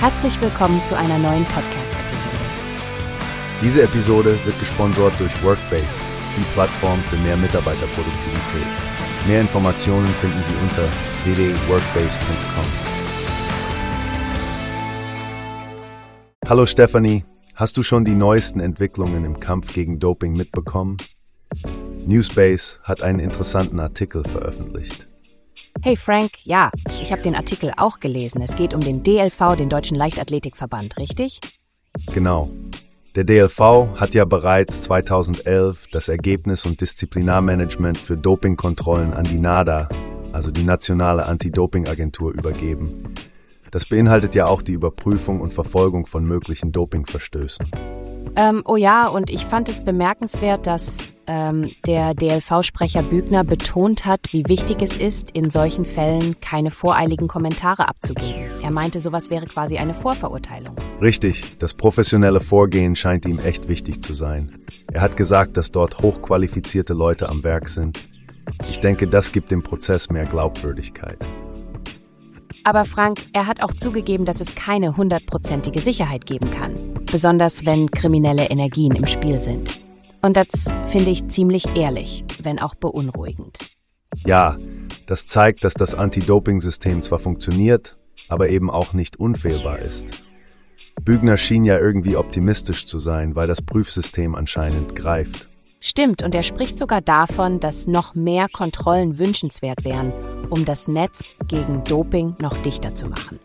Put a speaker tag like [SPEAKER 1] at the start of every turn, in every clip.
[SPEAKER 1] Herzlich willkommen zu einer neuen Podcast-Episode.
[SPEAKER 2] Diese Episode wird gesponsert durch Workbase, die Plattform für mehr Mitarbeiterproduktivität. Mehr Informationen finden Sie unter www.workbase.com. Hallo Stephanie, hast du schon die neuesten Entwicklungen im Kampf gegen Doping mitbekommen? Newspace hat einen interessanten Artikel veröffentlicht.
[SPEAKER 1] Hey Frank, ja, ich habe den Artikel auch gelesen. Es geht um den DLV, den Deutschen Leichtathletikverband, richtig?
[SPEAKER 2] Genau. Der DLV hat ja bereits 2011 das Ergebnis und Disziplinarmanagement für Dopingkontrollen an die NADA, also die Nationale Anti-Doping-Agentur, übergeben. Das beinhaltet ja auch die Überprüfung und Verfolgung von möglichen Dopingverstößen.
[SPEAKER 1] Ähm, oh ja, und ich fand es bemerkenswert, dass ähm, der DLV-Sprecher Bügner betont hat, wie wichtig es ist, in solchen Fällen keine voreiligen Kommentare abzugeben. Er meinte, sowas wäre quasi eine Vorverurteilung.
[SPEAKER 2] Richtig, das professionelle Vorgehen scheint ihm echt wichtig zu sein. Er hat gesagt, dass dort hochqualifizierte Leute am Werk sind. Ich denke, das gibt dem Prozess mehr Glaubwürdigkeit.
[SPEAKER 1] Aber Frank, er hat auch zugegeben, dass es keine hundertprozentige Sicherheit geben kann, besonders wenn kriminelle Energien im Spiel sind. Und das finde ich ziemlich ehrlich, wenn auch beunruhigend.
[SPEAKER 2] Ja, das zeigt, dass das Anti-Doping-System zwar funktioniert, aber eben auch nicht unfehlbar ist. Bügner schien ja irgendwie optimistisch zu sein, weil das Prüfsystem anscheinend greift.
[SPEAKER 1] Stimmt, und er spricht sogar davon, dass noch mehr Kontrollen wünschenswert wären, um das Netz gegen Doping noch dichter zu machen.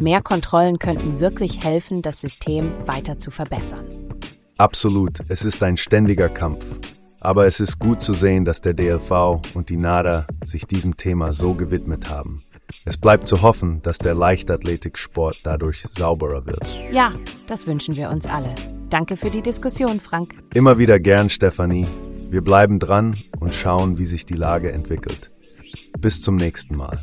[SPEAKER 1] Mehr Kontrollen könnten wirklich helfen, das System weiter zu verbessern.
[SPEAKER 2] Absolut, es ist ein ständiger Kampf. Aber es ist gut zu sehen, dass der DLV und die NADA sich diesem Thema so gewidmet haben. Es bleibt zu hoffen, dass der Leichtathletiksport dadurch sauberer wird.
[SPEAKER 1] Ja, das wünschen wir uns alle. Danke für die Diskussion, Frank.
[SPEAKER 2] Immer wieder gern, Stefanie. Wir bleiben dran und schauen, wie sich die Lage entwickelt. Bis zum nächsten Mal.